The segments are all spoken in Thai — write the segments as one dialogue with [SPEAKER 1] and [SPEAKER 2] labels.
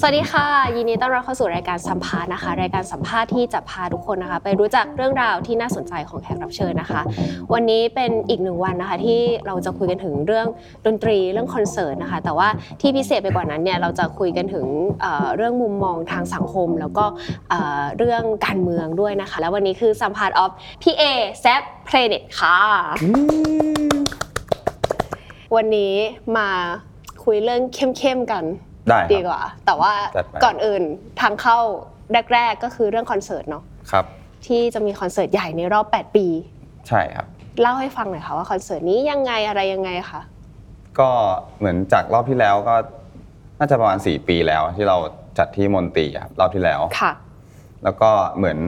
[SPEAKER 1] สวัสดีค่ะ ยินดีต้อนรับเข้าสู่รายการสัมภาษณ์นะคะ รายการสัมภาษณ์ที่จะพาทุกคนนะคะ ไปรู้จักเรื่องราวที่น่าสนใจของแขกรับเชิญนะคะ วันนี้เป็นอีกหนึ่งวันนะคะที่เราจะคุยกันถึงเรื่องดนตรีเรื่องคอนเสิร์ตนะคะ แต่ว่าที่พิเศษไปกว่านั้นเนี่ยเราจะคุยกันถึงเอ่อเรื่องมุมมองทางสังคม แล้วก็เอ่อเรื่องการเมืองด้วยนะคะ แล้ววันนี้คือสัมภาษณ์ออฟพี่เอ Safeplanet ค่ะ วันนี้มาคุยเรื่องเข้มๆกัน
[SPEAKER 2] ได้ครับ
[SPEAKER 1] ดีกว่า แต่ว่า
[SPEAKER 2] จัดไป
[SPEAKER 1] ก่อนอื่นทางเข้าแรก ๆ ก็คือเรื่องคอนเสิร์ตเนาะ
[SPEAKER 2] ครับ
[SPEAKER 1] ที่จะมีคอนเสิร์ตใหญ่ในรอบ 8 ปี
[SPEAKER 2] ใช่ครับ
[SPEAKER 1] เล่าให้ฟังหน่อยค่ะว่าคอนเสิร์ตนี้ยังไงอะไรยังไงคะ
[SPEAKER 2] ก็เหมือนจากรอบที่แล้วก็น่าจะประมาณ 4 ปีแล้วที่เราจัดที่มนตรีครับรอบที่แล้ว
[SPEAKER 1] ค่ะ
[SPEAKER 2] แล้วก็เหมือน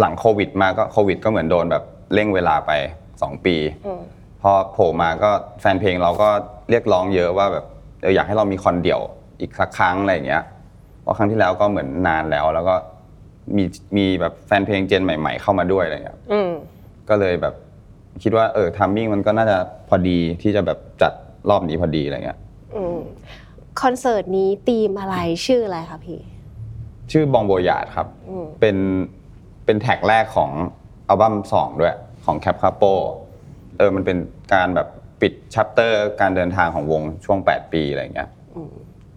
[SPEAKER 2] หลังโควิดมาก็โควิด ก็เหมือนโดนแบบเร่งเวลาไป 2 ปี
[SPEAKER 1] อืม
[SPEAKER 2] พอโผล่มาก็แฟนเพลงเราก็เรียกร้องเยอะว่าแบบเอออยากให้เรามีคอนเดี่ยว อีกสักครั้งอะไรอย่างเงี้ยเพราะครั้งที่แล้วก็เหมือนนานแล้ว แล้วก็มีมีแบบแฟนเพลง gen ใหม่ ๆ เข้ามาด้วยอะไรเงี้ย
[SPEAKER 1] อืม
[SPEAKER 2] ก็เลยแบบคิดว่าเออ timing มันก็น่าจะพอดีที่จะแบบจัดรอบนี้พอดีอะไรเงี้ย
[SPEAKER 1] อืมคอนเสิร์ตนี้ธีมอะไรชื่ออะไรคะพี่
[SPEAKER 2] ชื่อ Bon Voyage ครับ
[SPEAKER 1] อืม
[SPEAKER 2] เป็นเป็น track แรกของอัลบั้มสองด้วยของ Kakapo เออมันเป็นการแบบปิด chapter การเดินทางของวงช่วง 8 ปีอะไรเงี้ย
[SPEAKER 1] อืม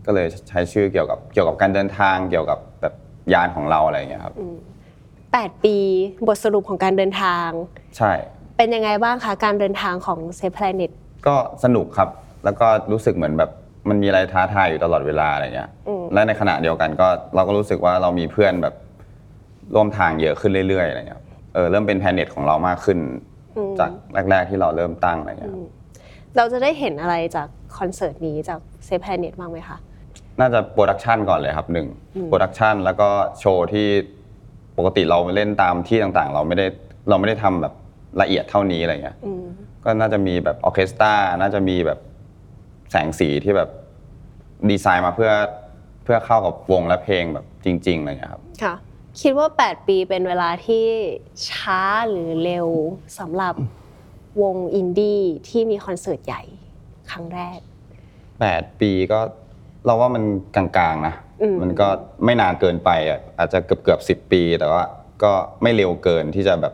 [SPEAKER 2] ก็เลยใช้ชื่อเกี่ยวกับเกี่ยวกับการเดินทางเกี่ยวกับแบบยานของเราอะไรเงี้ยครับ
[SPEAKER 1] แปดปีบทสรุปของการเดินทาง
[SPEAKER 2] ใช่
[SPEAKER 1] เป็นยังไงบ้างคะการเดินทางของ Safeplanet
[SPEAKER 2] ก็สนุกครับ แล้วก็รู้สึกเหมือนแบบมันมีอะไรท้าทายอยู่ตลอดเวลาอะไรเงี้ย
[SPEAKER 1] อืม
[SPEAKER 2] และในขณะเดียวกันก็เราก็รู้สึกว่าเรามีเพื่อนแบบร่วมทางเยอะขึ้นเรื่อยๆอะไรเงี้ย เออเริ่มเป็น planet ของเรามากขึ้น จากแรก ๆที่เราเริ่มตั้งอะไรเงี้ยครับ
[SPEAKER 1] เราจะได้เห็นอะไรจากคอนเสิร์ตนี้จาก Safeplanet บ้างไหมคะ
[SPEAKER 2] น่าจะ production ก่อนเลยครับหนึ่ง production แล้วก็โชว์ที่ปกติเราเล่นตามที่ต่างๆ เราไม่ได้เราไม่ได้ทำแบบละเอียดเท่านี้อะไรเงี้ย
[SPEAKER 1] อืม
[SPEAKER 2] ก็น่าจะมีแบบออร์เคสตราน่าจะมีแบบแสงสีที่แบบดีไซน์มาเพื่อเพื่อเข้ากับวงและเพลงแบบจริงๆอะไรอย่างเงี้ยครับ
[SPEAKER 1] ค่ะคิดว่า 8 ปีเป็นเวลาที่ช้าหรือเร็วสำหรับวงอินดี้ที่มีคอนเสิร์ตใหญ่ครั้งแรก
[SPEAKER 2] แปดปีก็ เราว่ามันกลางๆนะ
[SPEAKER 1] อืม
[SPEAKER 2] มันก็ไม่นานเกินไปอะอาจจะเกือบเกือบสิบปี แต่ว่าก็ไม่เร็วเกินที่จะแบบ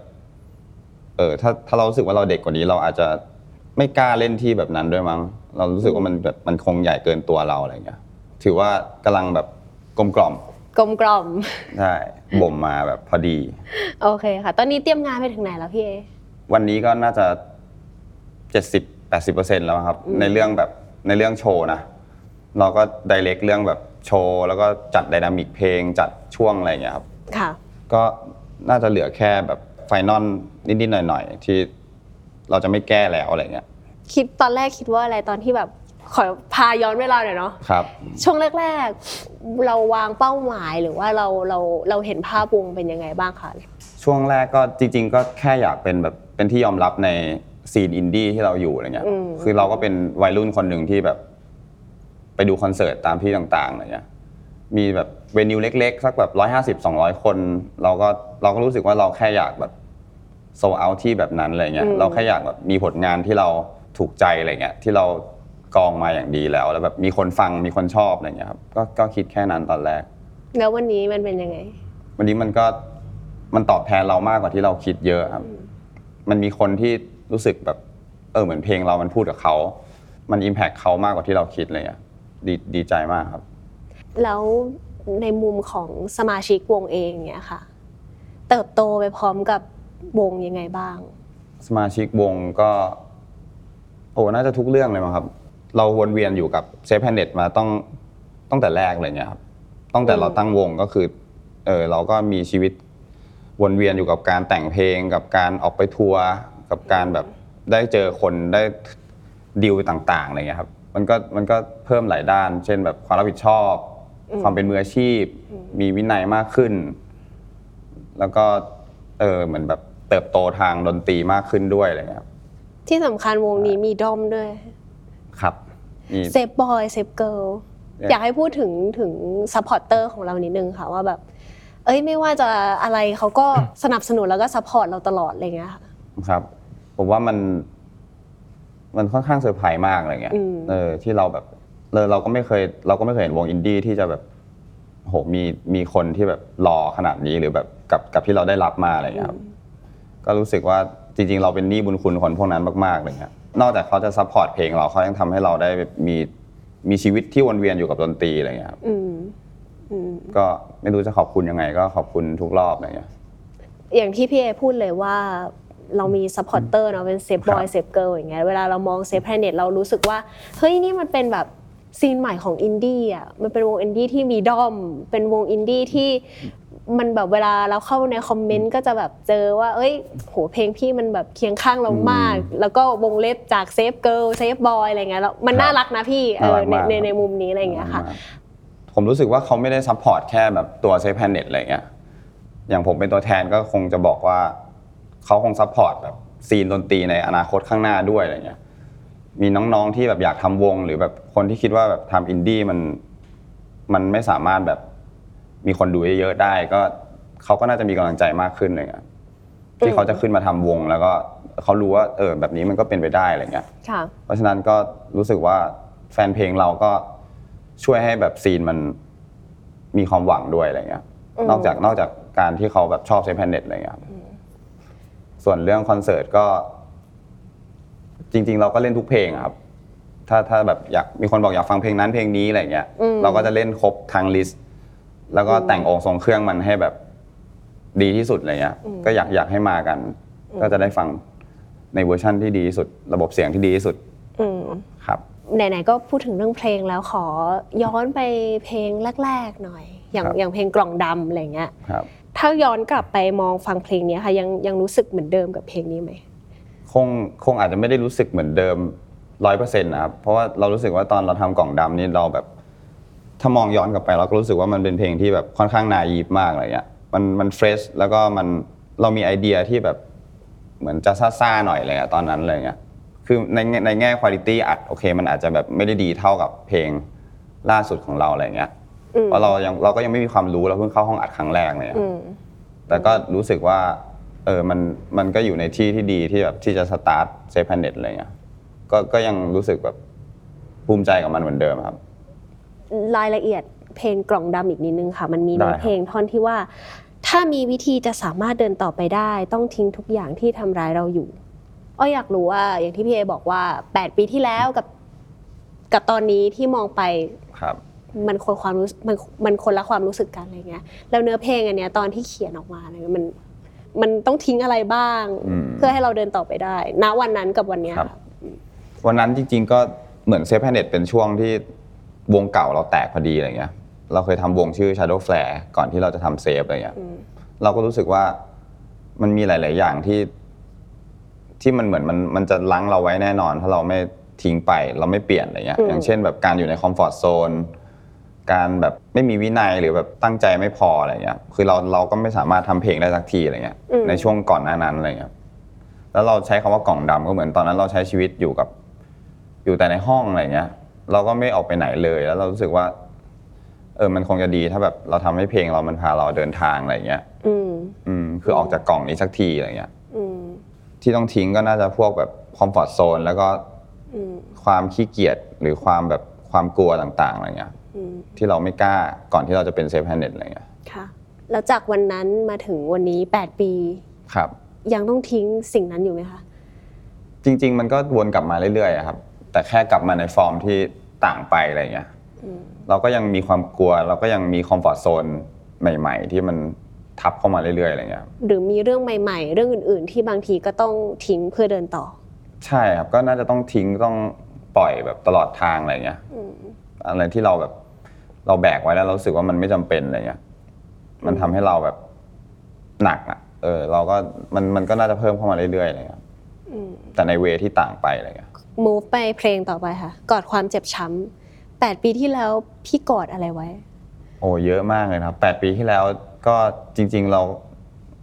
[SPEAKER 2] เออถ้าถ้าเรารู้สึกว่าเราเด็กกว่านี้ เราอาจจะไม่กล้าเล่นที่แบบนั้นด้วยมั้ง เรารู้สึกว่ามันแบบมันคงใหญ่เกินตัวเราอะไรอย่างเงี้ย ถือว่ากำลังแบบกลมกล่อม
[SPEAKER 1] กลมกล่อม
[SPEAKER 2] ใช่บ่มมาแบบพอดี
[SPEAKER 1] โอเคค่ะ ตอนนี้เตรียมงานไปถึงไหนแล้วพี่เอ
[SPEAKER 2] วันนี้ก็น่าจะเจ็ดสิบแปดสิบเปอร์เซ็นต์แล้วครับ ในเรื่องแบบในเรื่องโชว์นะ เราก็ direct เรื่องแบบโชว์แล้วก็จัด dynamic เพลงจัดช่วงอะไรอย่างเงี้ยครับ
[SPEAKER 1] ค่ะ
[SPEAKER 2] ก็น่าจะเหลือแค่แบบ final นิดๆหน่อยๆ ที่เราจะไม่แก้แล้วอะไรเงี้ย
[SPEAKER 1] คิดตอนแรกคิดว่าอะไรตอนที่แบบขอพาย้อนเวลาหน่อยเนาะ
[SPEAKER 2] ครับ
[SPEAKER 1] ช่วงแรก ๆ เราวางเป้าหมายหรือว่าเราเราเราเห็นภาพวงเป็นยังไงบ้างคะ
[SPEAKER 2] ช่วงแรกก็จริง ๆ ก็แค่อยากเป็นแบบเป็นที่ยอมรับใน scene อินดี้ที่เราอยู่อะไรเงี้ย
[SPEAKER 1] อืม
[SPEAKER 2] คือเราก็เป็นวัยรุ่นคนหนึ่งที่แบบ ไปดูคอนเสิร์ตตามที่ต่างๆอะไรเงี้ยมีแบบ venue เล็ก ๆ สักแบบร้อยห้าสิบสองร้อยคน เราก็เราก็รู้สึกว่าเราแค่อยากแบบโชว์ที่แบบนั้นอะไรเงี้ยเราแค่อยากแบบมีผลงานที่เราถูกใจอะไรเงี้ยที่เรากองมาอย่างดีแล้ว แล้วแบบมีคนฟังมีคนชอบอะไรเงี้ยครับก็ก็คิดแค่นั้นตอนแรก
[SPEAKER 1] แล้ววันนี้มันเป็นยังไง
[SPEAKER 2] วันนี้มันก็มันตอบแทนเรามากกว่าที่เราคิดเยอะครับ มันมีคนที่รู้สึกแบบเออเหมือนเพลงเรามันพูดกับเขา มันอิมแพคเขามากกว่าที่เราคิดเลยอะ ดีดีใจมากครับ
[SPEAKER 1] แล้วในมุมของสมาชิกวงเองเนี่ยค่ะ เติบโตไปพร้อมกับวงยังไงบ้าง
[SPEAKER 2] สมาชิกวงก็ โอ้น่าจะทุกเรื่องเลยมั้งครับ เราวนเวียนอยู่กับ Safeplanet มาต้องตั้งแต่แรกเลยเนี่ยครับตั้งแต่เราตั้งวงก็คือเออเราก็มีชีวิตวนเวียนอยู่กับการแต่งเพลง กับการออกไปทัวร์กับการแบบได้เจอคนได้ดีลต่างๆอะไรเงี้ยครับ มันก็มันก็เพิ่มหลายด้าน เช่นแบบความรับผิดชอบ ความเป็นมืออาชีพ มีวินัยมากขึ้น แล้วก็เออเหมือนแบบเติบโตทางดนตรีมากขึ้นด้วยอะไรเงี้ยครับ
[SPEAKER 1] ที่สำคัญวงนี้มีด้อมด้วย
[SPEAKER 2] ครับมี
[SPEAKER 1] เซ Safeboy Safegirl อยากให้พูดถึงถึง supporter ของเรานิดนึงค่ะว่าแบบ เอ้ยไม่ว่าจะอะไรเขาก็ สนับสนุนแล้วก็ support เราตลอดอะไรเงี้ยค่ะ
[SPEAKER 2] ครับผมว่ามัน มันค่อนข้างเซอร์ไพรส์มากอะไรเงี้ย
[SPEAKER 1] อืม
[SPEAKER 2] เออที่เราแบบเราเราก็ไม่เคย เราก็ไม่เคยเห็นวงอินดี้ที่จะแบบโหมีมีคนที่แบบรอขนาดนี้หรือแบบกับกับที่เราได้รับมาอะไรเงี้ยครับก็รู้สึกว่าจริง ๆ เราเป็นหนี้บุญคุณคนพวกนั้นมากๆเลยครับนอกจากเขาจะ support เพลงเราเขายังทำให้เราได้มีมีชีวิตที่วนเวียนอยู่กับดนตรีอะไรเงี้ยครับ
[SPEAKER 1] อืมอืม
[SPEAKER 2] ก็ไม่รู้จะขอบคุณยังไง ก็ขอบคุณทุกรอบอะไรเงี้ย
[SPEAKER 1] อย่างที่พี่เอพูดเลยว่า เรามี supporter เนาะเป็น Safeboy
[SPEAKER 2] ครับ
[SPEAKER 1] Safegirl อย่างเงี้ยเวลาเรามอง Safeplanet เรารู้สึกว่าเฮ้ยนี่มันเป็นแบบ scene ใหม่ของอินดี้อะมันเป็นวงอินดี้ที่มีด้อม เป็นวงอินดี้ที่มันแบบเวลาเราเข้าใน comment ก็จะแบบเจอว่า เอ้ย โหเพลงพี่มันแบบเคียงข้างเรามาก แล้วก็วงเล็บจาก Safegirl Safeboy อะไรเงี้ยแล้วมันน่ารักนะพี่เออใน
[SPEAKER 2] น่ารักมาก
[SPEAKER 1] ในในมุมนี้อะไรเงี้ยค่ะ
[SPEAKER 2] ผมรู้สึกว่าเขาไม่ได้ support แค่แบบตัว Safeplanet อะไรเงี้ยอย่างผมเป็นตัวแทนก็คงจะบอกว่า เขาคง support แบบซีนดนตรีในอนาคตข้างหน้าด้วยอะไรเงี้ยมีน้องๆที่แบบอยากทำวง หรือแบบคนที่คิดว่าแบบทำอินดี้มันมันไม่สามารถแบบมีคนดูเยอะๆได้ ก็เขาก็น่าจะมีกำลังใจมากขึ้นอะไรเงี้ยที่เขาจะขึ้นมาทำวง แล้วก็เขารู้ว่าเออแบบนี้มันก็เป็นไปได้อะไรเงี้ย
[SPEAKER 1] ค่ะ
[SPEAKER 2] เพราะฉะนั้นก็รู้สึกว่าแฟนเพลงเราก็ช่วยให้แบบซีนมันมีความหวังด้วยอะไรเงี้ย
[SPEAKER 1] อืม
[SPEAKER 2] นอกจากนอกจากการที่เขาแบบชอบ Safeplanet อะไรเงี้ยครับ ส่วนเรื่องคอนเสิร์ตก็ จริง ๆ เราก็เล่นทุกเพลงอะครับ ถ้าถ้าแบบอยากมีคนบอกอยากฟังเพลงนั้นเพลงนี้อะไรเงี้ย
[SPEAKER 1] อืม
[SPEAKER 2] เราก็จะเล่นครบทั้ง list แล้วก็แต่งองค์ทรงเครื่องมันให้แบบดีที่สุดอะไรเงี้ย ก็อยากอยากให้มากัน ก็จะได้ฟังในเวอร์ชั่นที่ดีที่สุด ระบบเสียงที่ดีที่สุด
[SPEAKER 1] อืม
[SPEAKER 2] ครับ
[SPEAKER 1] ไหนๆก็พูดถึงเรื่องเพลงแล้วขอย้อนไปเพลงแรก ๆ หน่อย อย่าง
[SPEAKER 2] ครับ
[SPEAKER 1] อย่างเพลงกล่องดำอะไรเงี้ย
[SPEAKER 2] ครับ
[SPEAKER 1] ถ้าย้อนกลับไปมองฟังเพลงนี้ค่ะยังยังรู้สึกเหมือนเดิมกับเพลงนี้ไหม
[SPEAKER 2] คงคงอาจจะไม่ได้รู้สึกเหมือนเดิมร้อยเปอร์เซ็นต์นะครับเพราะว่าเรารู้สึกว่าตอนเราทำกล่องดำนี่เราแบบ ถ้ามองย้อนกลับไปเราก็รู้สึกว่ามันเป็นเพลงที่แบบค่อนข้างนายีฟมากอะไรเงี้ยมันมันเฟรชแล้วก็มันเรามีไอเดียที่แบบเหมือนจะซ่าๆหน่อยอะไรเลยอะตอนนั้นอะไรเงี้ยคือในในแง่คุณภาพอัดโอเค มันอาจจะแบบไม่ได้ดีเท่ากับเพลงล่าสุดของเราอะไรเงี้ย
[SPEAKER 1] อืม
[SPEAKER 2] เพราะเรายังเราก็ยังไม่มีความรู้เราเพิ่งเข้าห้องอัดครั้งแรกเลยอะ
[SPEAKER 1] อืม
[SPEAKER 2] แต่ก็รู้สึกว่าเออมันมันก็อยู่ในที่ที่ดีที่แบบที่จะ start Safeplanet อะไรเงี้ยก็ก็ยังรู้สึกแบบภูมิใจกับมันเหมือนเดิมครับ
[SPEAKER 1] รายละเอียดเพลงกล่องดำอีกนิดนึงค่ะ มันมี
[SPEAKER 2] ได้
[SPEAKER 1] ใน
[SPEAKER 2] ครับ
[SPEAKER 1] เพลงท่อนที่ว่า ถ้ามีวิธีจะสามารถเดินต่อไปได้ ต้องทิ้งทุกอย่างที่ทำร้ายเราอยู่อ้ออยากรู้ว่า อย่างที่พี่เอบอกว่า 8 ปีที่แล้วกับ กับตอนนี้ที่มองไป
[SPEAKER 2] ครับ
[SPEAKER 1] มันคนความรู้สึกมันมันคนละความรู้สึกกันอะไรเงี้ยแล้วเนื้อเพลงอันเนี้ยตอนที่เขียนออกมาอะไรเงี้ยมันมันต้องทิ้งอะไรบ้าง
[SPEAKER 2] อืม
[SPEAKER 1] เพื่อให้เราเดินต่อไปได้ ณวันนั้นกับวันเนี้ย
[SPEAKER 2] ครับ
[SPEAKER 1] ค่ะ
[SPEAKER 2] วันนั้นจริง ๆ ก็เหมือน Safeplanet เป็นช่วงที่วงเก่าเราแตกพอดีอะไรเงี้ย เราเคยทำวงชื่อ Shadow Flare ก่อนที่เราจะทำ Safe อะไรเงี้ย
[SPEAKER 1] อืม
[SPEAKER 2] เราก็รู้สึกว่ามันมีหลาย ๆ อย่างที่ ที่มันเหมือนมันมันจะลังเราไว้แน่นอน ถ้าเราไม่ทิ้งไปเราไม่เปลี่ยนอะไรเงี้ย
[SPEAKER 1] อืม
[SPEAKER 2] อย่างเช่นแบบการอยู่ในคอมฟอร์ทโซน การแบบไม่มีวินัยหรือแบบตั้งใจไม่พออะไรเงี้ยคือเราเราก็ไม่สามารถทำเพลงได้สักทีอะไรเงี้ยในช่วงก่อนหน้านั้นอะไรเงี้ยแล้วเราใช้คำว่ากล่องดำก็เหมือนตอนนั้นเราใช้ชีวิตอยู่กับ อยู่แต่ในห้องอะไรเงี้ย เราก็ไม่ออกไปไหนเลย แล้วเรารู้สึกว่า เออมันคงจะดีถ้าแบบเราทำให้เพลงเรามันพาเราเดินทางอะไรเงี้ย
[SPEAKER 1] อืม
[SPEAKER 2] อืมคือออกจากกล่องนี้สักทีอะไรเงี้ย
[SPEAKER 1] อืม
[SPEAKER 2] ที่ต้องทิ้งก็น่าจะพวกแบบ comfort zone แล้วก็
[SPEAKER 1] อืม
[SPEAKER 2] ความขี้เกียจหรือความแบบความกลัวต่างๆอะไรเงี้ย
[SPEAKER 1] อืม
[SPEAKER 2] ที่เราไม่กล้าก่อนที่เราจะเป็น Safeplanet อะไรเงี้ย
[SPEAKER 1] ค่ะแล้วจากวันนั้นมาถึงวันนี้ 8 ปี
[SPEAKER 2] ครับ
[SPEAKER 1] ยังต้องทิ้งสิ่งนั้นอยู่ไหมคะ
[SPEAKER 2] จริง ๆ มันก็วนกลับมาเรื่อยๆอะครับ แต่แค่กลับมาในฟอร์มที่ต่างไปอะไรเงี้ย
[SPEAKER 1] อืม
[SPEAKER 2] เราก็ยังมีความกลัว เราก็ยังมีคอมฟอร์ทโซนใหม่ ๆ ที่มันทับเข้ามาเรื่อยๆอะไรเงี้ย
[SPEAKER 1] หรือมีเรื่องใหม่ ๆ เรื่องอื่น ๆ ที่บางทีก็ต้องทิ้งเพื่อเดินต่อ
[SPEAKER 2] ใช่ครับก็น่าจะต้องทิ้งต้องปล่อยแบบตลอดทางอะไรเงี้ย
[SPEAKER 1] อืม
[SPEAKER 2] อะไรที่เราแบบ เราแบกไว้แล้วเรารู้สึกว่ามันไม่จำเป็นอะไรเงี้ย มันทำให้เราแบบหนักอะ เออ เราก็มันมันก็น่าจะเพิ่มเข้ามาเรื่อยๆอะไรเงี้ย
[SPEAKER 1] อืม
[SPEAKER 2] แต่ในเวที่ต่างไปอะไรเงี้ย
[SPEAKER 1] move ไปเพลงต่อไปค่ะ กอดความเจ็บช้ำแปดปีที่แล้วพี่กอดอะไรไว้
[SPEAKER 2] โอ้เยอะมากเลยนะครับแปดปีที่แล้วก็จริง ๆเรา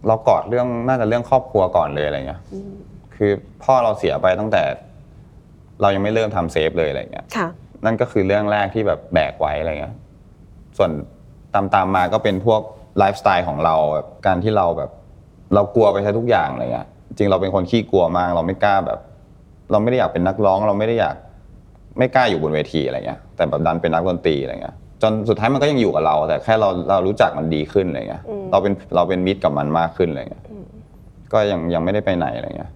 [SPEAKER 2] เรากอดเรื่องน่าจะเรื่องครอบครัวก่อนเลยอะไรเงี้ย
[SPEAKER 1] อืม
[SPEAKER 2] คือพ่อเราเสียไปตั้งแต่ เรายังไม่เริ่มทำเซฟเลยอะไรเงี้ย
[SPEAKER 1] ค่ะ
[SPEAKER 2] นั่นก็คือเรื่องแรกที่แบบแบกไว้อะไรเงี้ย ส่วนตามตามๆมาก็เป็นพวกไลฟ์สไตล์ของเราแบบการที่เราแบบ เรากลัวไปใช้ทุกอย่างอะไรเงี้ยจริงเราเป็นคนขี้กลัวมาก เราไม่กล้าแบบ เราไม่ได้อยากเป็นนักร้อง เราไม่ได้อยากไม่กล้าอยู่บนเวทีอะไรเงี้ยแต่แบบดันเป็นนักดนตรีอะไรเงี้ยจนสุดท้ายมันก็ยังอยู่กับเรา แต่แค่เราเรารู้จักมันดีขึ้นอะไรเงี้ยเราเป็นเราเป็นมิตรกับมันมากขึ้นอะไรเงี้ยก็ยังยังไม่ได้ไปไหนอะไรเงี้ย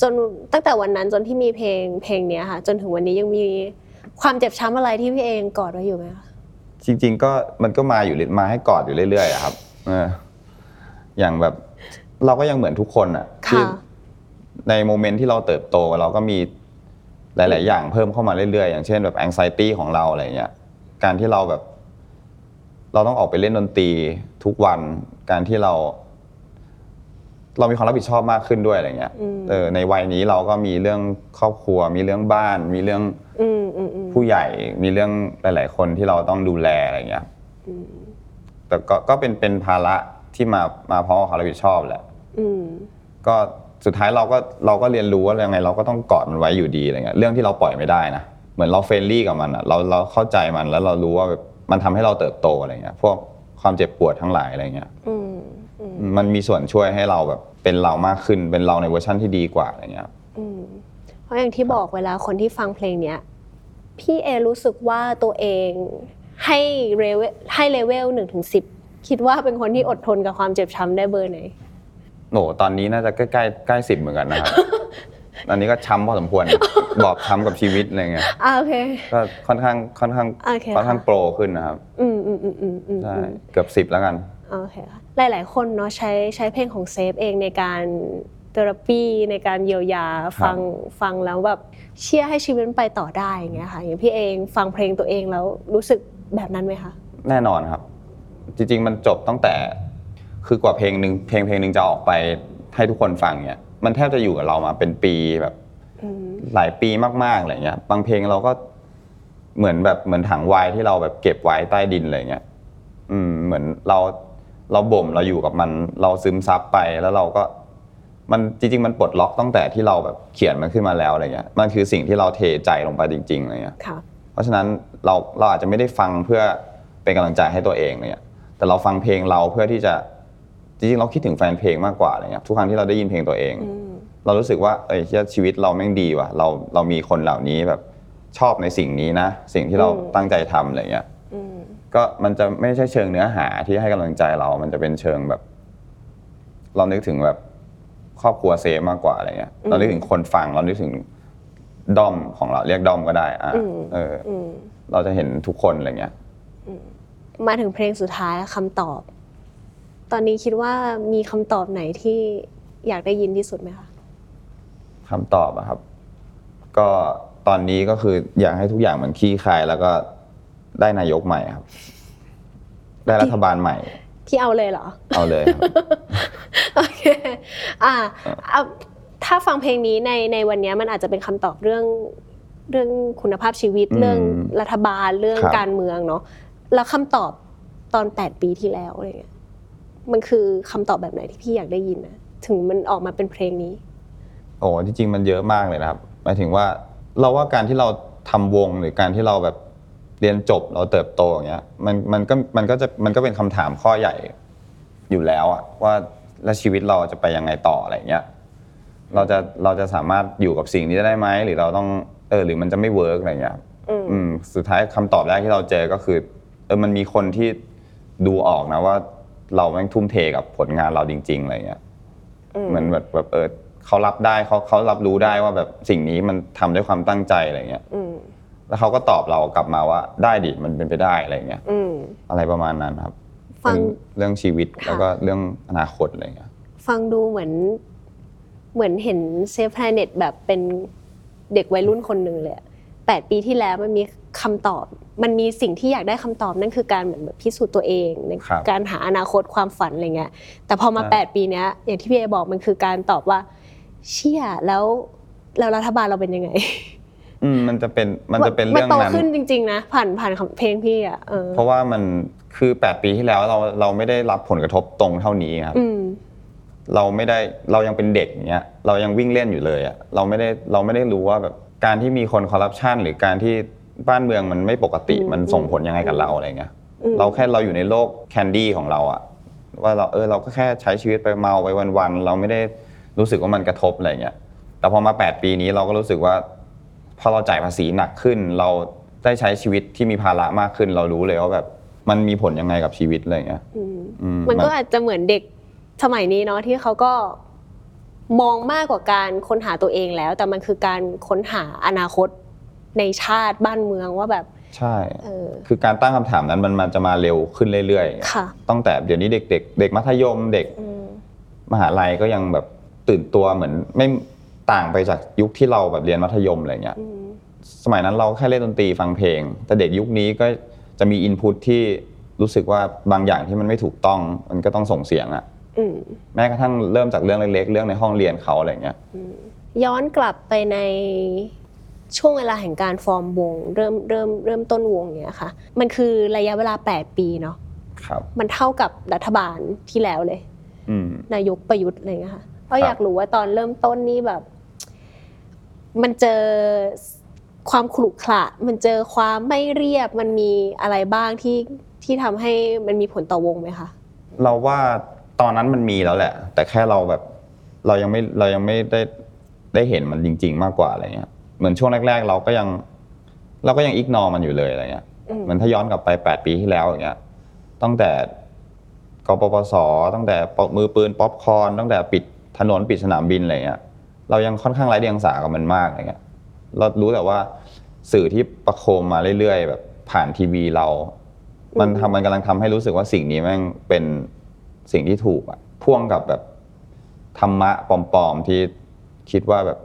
[SPEAKER 1] จนตั้งแต่วันนั้นจนที่มีเพลงเพลงเนี้ยค่ะ จนถึงวันนี้ยังมีความเจ็บช้ำอะไรที่พี่เองกอดไว้อยู่ไหมคะ
[SPEAKER 2] จริง ๆ ก็มันก็มาอยู่เรื่อยมาให้กอดอยู่เรื่อยๆอะครับเอออย่างแบบ เราก็ยังเหมือนทุกคนอะที่
[SPEAKER 1] ค่ะ
[SPEAKER 2] ในโมเมนต์ที่เราเติบโต เราก็มีหลาย ๆ อย่างเพิ่มเข้ามาเรื่อยๆ อย่างเช่นแบบ anxiety ของเราอะไรเงี้ยการที่เราแบบ เราต้องออกไปเล่นดนตรีทุกวันการที่เรา เรามีความรับผิดชอบมากขึ้นด้วยอะไรเงี้ย
[SPEAKER 1] อืม
[SPEAKER 2] เออในวัยนี้เราก็มีเรื่องครอบครัว มีเรื่องบ้าน มีเรื่อง
[SPEAKER 1] อืมอืมอืม
[SPEAKER 2] ผู้ใหญ่มีเรื่องหลาย ๆ คนที่เราต้องดูแลอะไรเงี้ยแต่ก็ก็เป็นเป็นภาระที่มามาพร้อมกับความรับผิดชอบแหละ
[SPEAKER 1] อืม
[SPEAKER 2] ก็สุดท้ายเราก็เราก็เรียนรู้ว่ายังไง เราก็ต้องกอดมันไว้อยู่ดีอะไรเงี้ยเรื่องที่เราปล่อยไม่ได้นะเหมือนเรา friendly กับมันอะเราเราเข้าใจมันแล้วเรารู้ว่าแบบมันทำให้เราเติบโตอะไรเงี้ยพวกความเจ็บปวดทั้งหลายอะไรเงี้ย
[SPEAKER 1] อืมอืม
[SPEAKER 2] มันมีส่วนช่วยให้เราแบบเป็นเรามากขึ้นเป็นเราในเวอร์ชั่นที่ดีกว่าอะไรเงี้ย
[SPEAKER 1] อืมเพราะอย่างที่บอกเวลาคนที่ฟังเพลงเนี้ย พี่เอรู้สึกว่าตัวเองให้เลเวลให้เลเวลหนึ่งถึงสิบคิดว่าเป็นคนที่อดทนกับความเจ็บช้ำได้เบอร์ไหน
[SPEAKER 2] โหตอนนี้น่าจะใกล้ใกล้ใกล้สิบเหมือนกันนะครับอันนี้ก็ช้ำพอสมควร บอบช้ำกับชีวิตอะไรเงี้ย
[SPEAKER 1] อ่าโอเค
[SPEAKER 2] ก็ค่อนข้างค่อนข้าง
[SPEAKER 1] โอเค
[SPEAKER 2] ค่อนข้าง
[SPEAKER 1] ค่ะ
[SPEAKER 2] โปรขึ้นนะครับ
[SPEAKER 1] อืมอืมอืมอืมอืม
[SPEAKER 2] ใช่
[SPEAKER 1] อืม
[SPEAKER 2] เกือบสิบแล้วกัน
[SPEAKER 1] โอเคค่ะหลาย ๆ คนเนาะใช้ใช้เพลงของเซฟเองในการ เทอราปีในการเยียวยาฟังฟังแล้วแบบเชื่อให้ชีวิตมันไปต่อได้อย่างเงี้ยค่ะอย่างพี่เองฟังเพลงตัวเองแล้วรู้สึกแบบนั้นไหมคะ
[SPEAKER 2] แน่นอนครับ จริง ๆ มันจบตั้งแต่คือกว่าเพลงหนึ่งเพลงเพลงหนึ่งจะออกไปให้ทุกคนฟังเนี่ยมันแทบจะอยู่กับเรามาเป็นปีแบบ
[SPEAKER 1] อืม
[SPEAKER 2] หลายปีมากๆอะไรเงี้ยบางเพลงเราก็เหมือนแบบเหมือนถังไวน์ที่เราแบบเก็บไว้ใต้ดินอะไรเงี้ยอืมเหมือนเราเราบ่มเราอยู่กับมัน เราซึมซับไปแล้วเราก็ มันจริง ๆ มันปลดล็อกตั้งแต่ที่เราแบบเขียนมันขึ้นมาแล้วอะไรเงี้ยมันคือสิ่งที่เราเทใจลงไปจริงๆอะไรเงี้ย
[SPEAKER 1] ค่ะ
[SPEAKER 2] เพราะฉะนั้นเราเราอาจจะไม่ได้ฟังเพื่อเป็นกำลังใจให้ตัวเองเนี่ยแต่เราฟังเพลงเราเพื่อที่จะจริงๆเราคิดถึงแฟนเพลงมากกว่าอะไรเงี้ยทุกครั้งที่เราได้ยินเพลงตัวเอง
[SPEAKER 1] อืม
[SPEAKER 2] เรารู้สึกว่าเอ้ยเหี้ยชีวิตเราแม่งดีว่ะเราเรามีคนเหล่านี้แบบชอบในสิ่งนี้นะ สิ่งที่เรา
[SPEAKER 1] อืม
[SPEAKER 2] ตั้งใจทำอะไรเงี้ย
[SPEAKER 1] อืม
[SPEAKER 2] ก็มันจะไม่ใช่เชิงเนื้อหาที่ให้กำลังใจเรา มันจะเป็นเชิงแบบ เรานึกถึงแบบ ครอบครัวเซฟมากกว่าอะไรเงี้ยเรานึกถึงคนฟังเรานึกถึงด้อมของเราเรียกด้อมก็ได้อะ
[SPEAKER 1] อืม
[SPEAKER 2] เออ
[SPEAKER 1] อืม
[SPEAKER 2] เราจะเห็นทุกคนอะไรเงี้ย
[SPEAKER 1] มาถึงเพลงสุดท้ายคำตอบ ตอนนี้คิดว่ามีคำตอบไหนที่อยากได้ยินที่สุดไหมคะ
[SPEAKER 2] คำตอบอะครับ ก็ตอนนี้ก็คืออยากให้ทุกอย่างมันคลี่คลาย แล้วก็ได้นายกใหม่ครับ ได้รัฐบาลใหม่
[SPEAKER 1] ที่เอาเลยเหรอ
[SPEAKER 2] เอาเลยครับ
[SPEAKER 1] โอเคอ่าเอาถ้าฟังเพลงนี้ในในวันเนี้ยมันอาจจะเป็นคำตอบเรื่องเรื่องคุณภาพชีวิต
[SPEAKER 2] อืม
[SPEAKER 1] เรื่องรัฐบาลเรื่อง
[SPEAKER 2] ครับ
[SPEAKER 1] การเมืองเนาะแล้วคำตอบตอนแปดปีที่แล้วอะไรเงี้ยมันคือคำตอบแบบไหนที่พี่อยากได้ยินนะถึงมันออกมาเป็นเพลงนี้
[SPEAKER 2] โอ้จริงๆมันเยอะมากเลยนะครับหมายถึงว่าเราว่าการที่เราทำวงหรือการที่เราแบบเรียนจบเราเติบโตอย่างเงี้ยมันมันก็มันก็จะมันก็เป็นคำถามข้อใหญ่อยู่แล้วอะว่า แล้วชีวิตเราจะไปยังไงต่ออะไรเงี้ยเราจะเราจะสามารถอยู่กับสิ่งนี้ได้ไหมหรือเราต้องเออหรือมันจะไม่ work อะไรเงี้ย
[SPEAKER 1] อืม
[SPEAKER 2] อืมสุดท้ายคำตอบแรกที่เราเจอก็คือเออมันมีคนที่ดูออกนะว่า เราแม่งทุ่มเทกับผลงานเราจริง ๆอะไรเงี้ยเหมือนแบบแบบเออเขารับได้เขาเขารับรู้ได้ว่าแบบสิ่งนี้มันทำด้วยความตั้งใจอะไรเงี้ย
[SPEAKER 1] อืม
[SPEAKER 2] แล้วเขาก็ตอบเรากลับมาว่าได้ดิมันเป็นไปได้อะไรเงี้ย
[SPEAKER 1] อืม
[SPEAKER 2] อะไรประมาณนั้นครับ
[SPEAKER 1] ฟัง
[SPEAKER 2] เรื่องเรื่องชีวิต
[SPEAKER 1] ค่ะ
[SPEAKER 2] แล้วก็เรื่องอนาคตอะไรเงี้ย
[SPEAKER 1] ฟังดูเหมือนเหมือนเห็น Safeplanet แบบเป็นเด็กวัยรุ่นคนหนึ่งเลยอะแปดปีที่แล้วมันมีคำตอบ มันมีสิ่งที่อยากได้คำตอบนั่นคือการเหมือนแบบพิสูจน์ตัวเองใน
[SPEAKER 2] ครับ
[SPEAKER 1] การหาอนาคตความฝันอะไรเงี้ย แต่พอมา
[SPEAKER 2] ใช่
[SPEAKER 1] แปดปีเนี้ยอย่างที่พี่เอบอกมันคือการตอบว่า เชี่ยแล้วแล้วรัฐบาลเราเป็นยังไง
[SPEAKER 2] อืมมันจะเป็นมันจะเป็นเรื่อง
[SPEAKER 1] โต
[SPEAKER 2] นั้น
[SPEAKER 1] ขึ้นจริง ๆ นะผ่านผ่านเพลงพี่อะเออ
[SPEAKER 2] เพราะว่ามัน คือ8ปีที่แล้วเราเราไม่ได้รับผลกระทบตรงเท่านี้ครับ
[SPEAKER 1] อืม
[SPEAKER 2] เราไม่ได้เรายังเป็นเด็กอย่างเงี้ยเรายังวิ่งเล่นอยู่เลยอะเราไม่ได้เราไม่ได้รู้ว่าแบบการที่มีคนคอร์รัปชันหรือการที่บ้านเมืองมันไม่ปกติ
[SPEAKER 1] อืม
[SPEAKER 2] มันส่งผลยังไงกับเราอะไรเงี้ย
[SPEAKER 1] อืม
[SPEAKER 2] เราแค่เราอยู่ในโลกแคนดี้ของเราอะว่าเราเออเราก็แค่ใช้ชีวิตไปเมาไปวันๆเราไม่ได้รู้สึกว่ามันกระทบอะไรเงี้ยแต่พอมา 8 ปีนี้เราก็รู้สึกว่าพอเราจ่ายภาษีหนักขึ้น เราได้ใช้ชีวิตที่มีภาระมากขึ้น เรารู้เลยว่าแบบ มันมีผลยังไงกับชีวิตอะไรเงี้ย
[SPEAKER 1] อืม
[SPEAKER 2] อื
[SPEAKER 1] มันก็อาจจะเหมือนเด็กสมัยนี้เนาะที่เขาก็มองมากกว่าการค้นหาตัวเองแล้ว แต่มันคือการค้นหาอนาคตในชาติบ้านเมืองว่าแบบ
[SPEAKER 2] ใช่
[SPEAKER 1] เออ
[SPEAKER 2] คือการตั้งคำถามนั้นมันมันจะมาเร็วขึ้นเรื่อย
[SPEAKER 1] ค่ะ
[SPEAKER 2] ๆตั้งแต่เดี๋ยวนี้เด็กเด็กเด็กมัธยมเด็ก
[SPEAKER 1] อืม
[SPEAKER 2] มหาลัยก็ยังแบบตื่นตัวเหมือนไม่ต่างไปจากยุคที่เราแบบเรียนมัธยมอะไรเงี้ย
[SPEAKER 1] อืม
[SPEAKER 2] สมัยนั้นเราแค่เล่นดนตรีฟังเพลง แต่เด็กยุคนี้ก็ จะมีอินพุตที่รู้สึกว่าบางอย่างที่มันไม่ถูกต้อง มันก็ต้องส่งเสียงอะ
[SPEAKER 1] อืม
[SPEAKER 2] แม้กระทั่งเริ่มจากเรื่องเล็กๆ เรื่องในห้องเรียนเขาอะไรเงี้ย
[SPEAKER 1] ย้อนกลับไปในช่วงเวลาแห่งการฟอร์มวง เริ่มเริ่มเริ่มต้นวงเนี้ยค่ะ มันคือระยะเวลา 8 ปีเนาะ
[SPEAKER 2] ครับ
[SPEAKER 1] มันเท่ากับรัฐบาลที่แล้วเลย
[SPEAKER 2] อืม
[SPEAKER 1] นายกประยุทธ์อะไรเงี้ยค่ะก็
[SPEAKER 2] ครับ
[SPEAKER 1] อยากรู้ว่าตอนเริ่มต้นนี่แบบ มันเจอ ความขรุขระมันเจอความไม่เรียบมันมีอะไรบ้างที่ที่ทำให้มันมีผลต่อวงไหมคะ
[SPEAKER 2] เราว่าตอนนั้นมันมีแล้วแหละ แต่แค่เราแบบเรายังไม่เรายังไม่ได้ได้เห็นมันจริง ๆ มากกว่าอะไรเงี้ยเหมือนช่วงแรก ๆ เราก็ยัง เราก็ยังอิกนอมันอยู่เลยอะไรเงี้ย
[SPEAKER 1] อืม
[SPEAKER 2] เหมือนถ้าย้อนกลับไป8ปีที่แล้วอย่างเงี้ยตั้งแต่กปปสตั้งแต่ปมือปืนป๊อปคอร์นตั้งแต่ปิดถนนปิดสนามบินอะไรเงี้ยเรายังค่อนข้างไร้เดียงสากับมันมากอะไรเงี้ย เรารู้แต่ว่าสื่อที่ประโคมมาเรื่อยๆ แบบผ่านทีวีเรา มันทำมันกำลังทำให้รู้สึกว่าสิ่งนี้แม่งเป็นสิ่งที่ถูกอะพ่วงกับแบบธรรมะปลอมๆที่คิดว่าแบบ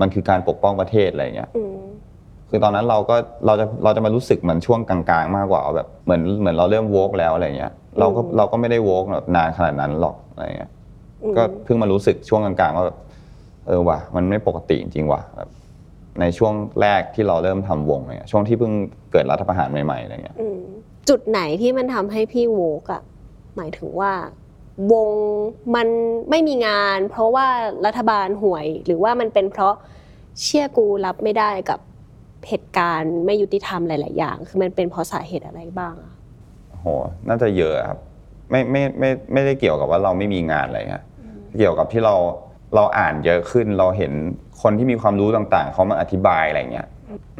[SPEAKER 2] มันคือการปกป้องประเทศอะไรเงี้ย
[SPEAKER 1] อืม
[SPEAKER 2] คือตอนนั้นเราก็เราจะเราจะมารู้สึกเหมือนช่วงกลางๆ มากกว่าแบบเหมือนเหมือนเราเริ่มโวกแล้วอะไรเงี้ยเราก็
[SPEAKER 1] อืม
[SPEAKER 2] เราก็ไม่ได้โวกแบบนานขนาดนั้นหรอกอะไรเงี้ย
[SPEAKER 1] อืม
[SPEAKER 2] ก็เพิ่งมารู้สึกช่วงกลางๆว่าแบบเออว่ะมันไม่ปกติจริงๆว่ะแบบ ในช่วงแรกที่เราเริ่มทำวงเนี่ยช่วงที่เพิ่งเกิดรัฐประหารใหม่ๆอะไรเงี้ย
[SPEAKER 1] อืมจุดไหนที่มันทำให้พี่โวกอะหมายถึงว่าวงมันไม่มีงาน เพราะว่ารัฐบาลห่วย หรือว่ามันเป็นเพราะเชื่อกูรับไม่ได้กับเหตุการณ์ไม่ยุติธรรมหลาย ๆ อย่าง คือมันเป็นเพราะสาเหตุอะไรบ้างอะ
[SPEAKER 2] โหน่าจะเยอะครับ ไม่ไม่ไม่ไม่ได้เกี่ยวกับว่าเราไม่มีงานอะไรครับเกี่ยวกับที่เรา เราอ่านเยอะขึ้นเราเห็นคนที่มีความรู้ต่างๆเขามาอธิบายอะไรเงี้ย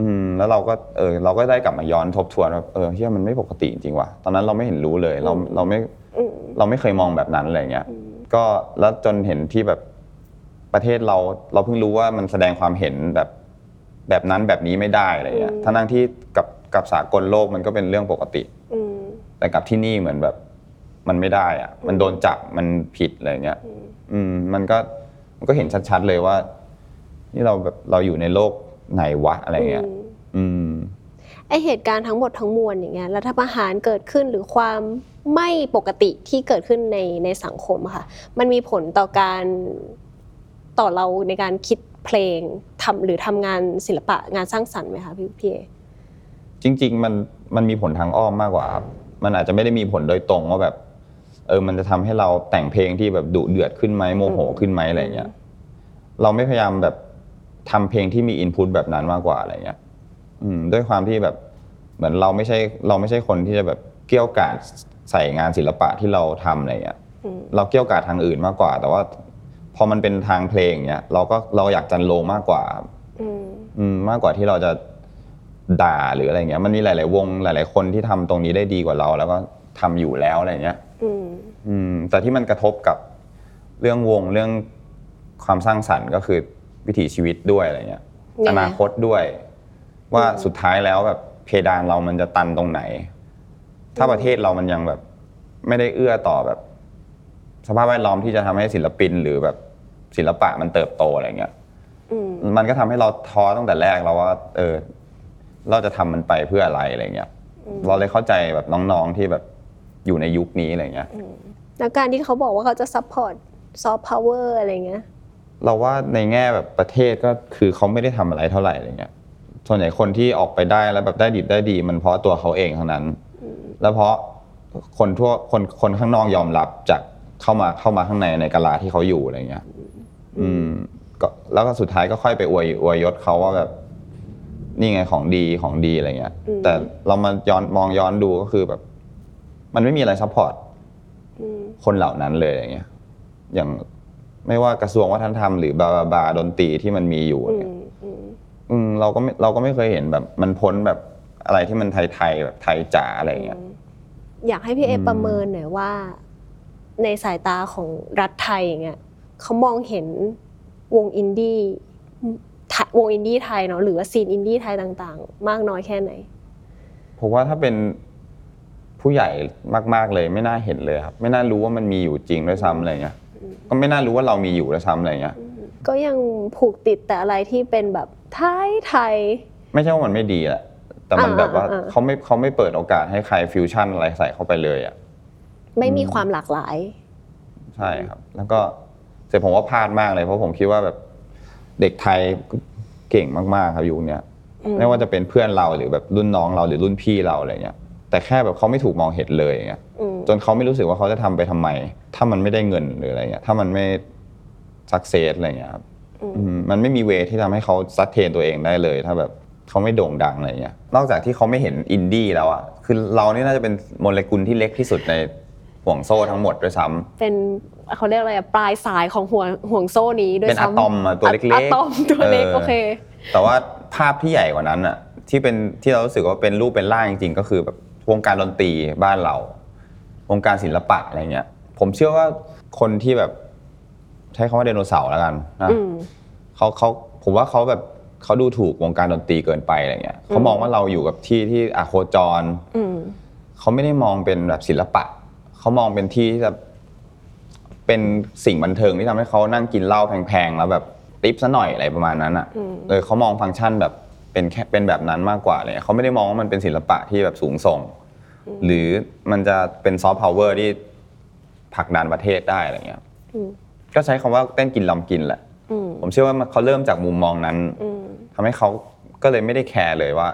[SPEAKER 2] อืมแล้วเราก็เออเราก็ได้กลับมาย้อนทบทวนว่าเออเฮียมันไม่ปกติจริงๆว่ะตอนนั้นเราไม่เห็นรู้เลยเราเราไม่
[SPEAKER 1] อืม
[SPEAKER 2] เราไม่เคยมองแบบนั้นอะไรเงี้ยก็แล้วจนเห็นที่แบบประเทศเราเราเพิ่งรู้ว่ามันแสดงความเห็นแบบแบบนั้นแบบนี้ไม่ได้อะไรเงี้ย
[SPEAKER 1] อืม
[SPEAKER 2] ทั้งๆที่กับกับสากลโลกมันก็เป็นเรื่องปกติ
[SPEAKER 1] อืม
[SPEAKER 2] แต่กับที่นี่เหมือนแบบมันไม่ได้อะมันโดนจับมันผิดอะไรเงี้ย
[SPEAKER 1] อืม
[SPEAKER 2] อืมมันก็ มันก็เห็นชัดๆเลยว่า นี่เราแบบเราอยู่ในโลกไหนวะอะไรเงี้ย
[SPEAKER 1] อืม
[SPEAKER 2] อืม
[SPEAKER 1] ไอเหตุการณ์ทั้งหมดทั้งมวลอย่างเงี้ยรัฐประหารเกิดขึ้นหรือความไม่ปกติที่เกิดขึ้นในในสังคมอะค่ะ มันมีผลต่อการต่อเราในการคิดเพลงทำหรือทำงานศิลปะงานสร้างสรรค์ไหมคะพี่พี่เอ
[SPEAKER 2] จริง ๆ มันมันมีผลทางอ้อมมากกว่าครับมันอาจจะไม่ได้มีผลโดยตรงว่าแบบ เออมันจะทำให้เราแต่งเพลงที่แบบดุเดือดขึ้นไหมโมโหขึ้นไหมอะไรเงี้ยเราไม่พยายามแบบทำเพลงที่มีอินพุตแบบนั้นมากกว่าอะไรเงี้ย อืม ด้วยความที่แบบเหมือนเราไม่ใช่ เราไม่ใช่คนที่จะแบบเกี่ยวกาดใส่งานศิลปะที่เราทำอะไรเงี้ย
[SPEAKER 1] อืม
[SPEAKER 2] เราเกี่ยวกาดทางอื่นมากกว่า แต่ว่าพอมันเป็นทางเพลงเนี้ยเราก็เราอยากจันโลมากกว่า
[SPEAKER 1] อืม
[SPEAKER 2] อืมมากกว่าที่เราจะด่าหรืออะไรเงี้ย มันมีหลาย ๆ วง หลาย ๆ คนที่ทำตรงนี้ได้ดีกว่าเรา แล้วก็ทำอยู่แล้วอะไรเงี้ย
[SPEAKER 1] อืม
[SPEAKER 2] อืมแต่ที่มันกระทบกับเรื่องวงเรื่องความสร้างสรรค์ก็คือวิถีชีวิตด้วยอะไรเงี้ย
[SPEAKER 1] ยังไง
[SPEAKER 2] อนาคตด้วย ว่าสุดท้ายแล้วแบบเพดานเรามันจะตันตรงไหน ถ้าประเทศเรามันยังแบบ ไม่ได้เอื้อต่อแบบ สภาพแวดล้อมที่จะทำให้ศิลปินหรือแบบศิลปะมันเติบโตอะไรเงี้ย
[SPEAKER 1] อืม
[SPEAKER 2] มันก็ทำให้เราท้อตั้งแต่แรกแล้วว่า เออ เราจะทำมันไปเพื่ออะไรอะไรเงี้ย เราเลยเข้าใจแบบน้องๆที่แบบ อยู่ในยุคนี้อะไรเงี้ย
[SPEAKER 1] แล้วการที่เขาบอกว่าเขาจะ support ซอฟต์พาวเวอร์อะไรเงี้ย
[SPEAKER 2] เราว่าในแง่แบบประเทศก็คือเขาไม่ได้ทำอะไรเท่าไหร่อะไรเงี้ยส่วนใหญ่คนที่ออกไปได้แล้วแบบได้ดีได้ดี มันเพราะตัวเขาเองทั้งนั้น แล้วเพราะคนทั่วคนคนข้างนอกยอมรับจากเข้ามาเข้ามาข้างในในกะลาที่เขาอยู่อะไรเงี้ย อืมก็แล้วก็สุดท้ายก็ค่อยไปอวยอวยยศเขาว่าแบบนี่ไงของดีของดีอะไรเงี้ย
[SPEAKER 1] อืม
[SPEAKER 2] แต่เรามาย้อนมองย้อนดูก็คือแบบ มันไม่มีอะไร support อื
[SPEAKER 1] ม
[SPEAKER 2] คนเหล่านั้นเลยอย่างเงี้ย อย่างไม่ว่ากระทรวงวัฒนธรรมหรือบาบาบาดนตรีที่มันมีอยู่
[SPEAKER 1] อื
[SPEAKER 2] เนี่ย
[SPEAKER 1] มอืม
[SPEAKER 2] อืมเราก็ไม่เราก็ไม่เคยเห็นแบบ มันพ้นแบบอะไรที่มันไทยๆแบบไทยจ๋าอะไรเงี้ย
[SPEAKER 1] อยากให้พี่เอ
[SPEAKER 2] อืม
[SPEAKER 1] ประเมินหน่อยว่า ในสายตาของรัฐไทยอย่างเงี้ยเขามองเห็นวงอินดี้ไทยวงอินดี้ไทยเนาะหรือว่า scene อินดี้ไทยต่าง ๆ มากน้อยแค่ไหน
[SPEAKER 2] ผมว่าถ้าเป็น ผู้ใหญ่มาก ๆเลยไม่น่าเห็นเลยครับ ไม่น่ารู้ว่ามันมีอยู่จริงด้วยซ้ำอะไรเงี้ยก็ไม่น่ารู้ว่าเรามีอยู่ด้วยซ้ำอะไรเงี้ย
[SPEAKER 1] ก็ยังผูกติดแต่อะไรที่เป็นแบบไทยไทย
[SPEAKER 2] ไม่ใช่ว่ามันไม่ดีแหละแต่มัน
[SPEAKER 1] อ่า
[SPEAKER 2] แบบว่า
[SPEAKER 1] อ่า
[SPEAKER 2] เขาไม่เขาไม่เปิดโอกาสให้ใครฟิวชั่นอะไรใส่เข้าไปเลยอะ
[SPEAKER 1] ไม่มีความหลากหลาย
[SPEAKER 2] ใช่ครับ แล้วก็แต่ผมว่าพลาดมากเลยเพราะผมคิดว่าแบบเด็กไทยเก่งมากๆครับยุคเนี้ย
[SPEAKER 1] อืม
[SPEAKER 2] ไม่ว่าจะเป็นเพื่อนเราหรือแบบรุ่นน้องเราหรือรุ่นพี่เราอะไรเงี้ย แต่แค่แบบเขาไม่ถูกมองเห็นเลยอย่างเงี้ย
[SPEAKER 1] อืม
[SPEAKER 2] จนเขาไม่รู้สึกว่าเขาจะทำไปทำไม ถ้ามันไม่ได้เงินหรืออะไรเงี้ยถ้ามันไม่success อะไรเงี้ยครับ
[SPEAKER 1] อืม
[SPEAKER 2] อืมมันไม่มี way ที่ทำให้เขา sustain ตัวเองได้เลย ถ้าแบบเขาไม่โด่งดังอะไรเงี้ยนอกจากที่เขาไม่เห็นอินดี้แล้วอะคือเรานี่น่าจะเป็นโมเลกุลที่เล็กที่สุดในห่วงโซ่ทั้งหมดด้วยซ้ำ
[SPEAKER 1] เป็นเขาเรียกอะไรอะปลายสายของห่วงห่วงโซ่นี้ด้วย
[SPEAKER 2] เป็นอะ
[SPEAKER 1] ซ้ำ
[SPEAKER 2] ตอมอะตัวเล็กๆ
[SPEAKER 1] อะตอมตัวเล็ก
[SPEAKER 2] เออ
[SPEAKER 1] โอเค
[SPEAKER 2] แต่ว่าภาพที่ใหญ่กว่านั้นอะที่เป็นที่เรารู้สึกว่าเป็นรูปเป็นร่างจริงๆ ก็คือแบบ วงการดนตรีบ้านเรา วงการศิลปะอะไรเงี้ย ผมเชื่อว่าคนที่แบบ ใช้คำว่าไดโนเสาร์แล้วกันนะ
[SPEAKER 1] อืม
[SPEAKER 2] เขาเขาผมว่าเขาแบบเขาดูถูกวงการดนตรีเกินไปอะไรเงี้ยเขามองว่าเราอยู่กับที่ที่อะโคจร
[SPEAKER 1] อืม
[SPEAKER 2] เขาไม่ได้มองเป็นแบบศิลปะ เขามองเป็นที่ที่แบบเป็นสิ่งบันเทิงที่ทำให้เขานั่งกินเหล้าแพงๆแล้วแบบติปซะหน่อยอะไรประมาณนั้นอะ
[SPEAKER 1] อืม
[SPEAKER 2] เออเขามองฟังก์ชันแบบ เป็นแค่เป็นแบบนั้นมากกว่าเลยเขาไม่ได้มองว่ามันเป็นศิลปะที่แบบสูงส่ง หรือมันจะเป็นซอฟต์พาวเวอร์ที่ผลักดันประเทศได้อะไรเงี้ย
[SPEAKER 1] อืม
[SPEAKER 2] ก็ใช้คำว่าเต้นกินลำกินแหละ
[SPEAKER 1] อืม
[SPEAKER 2] ผมเชื่อว่ามันเขาเริ่มจากมุมมองนั้น
[SPEAKER 1] อืม
[SPEAKER 2] ทำให้เขาก็เลยไม่ได้แคร์เลยว่า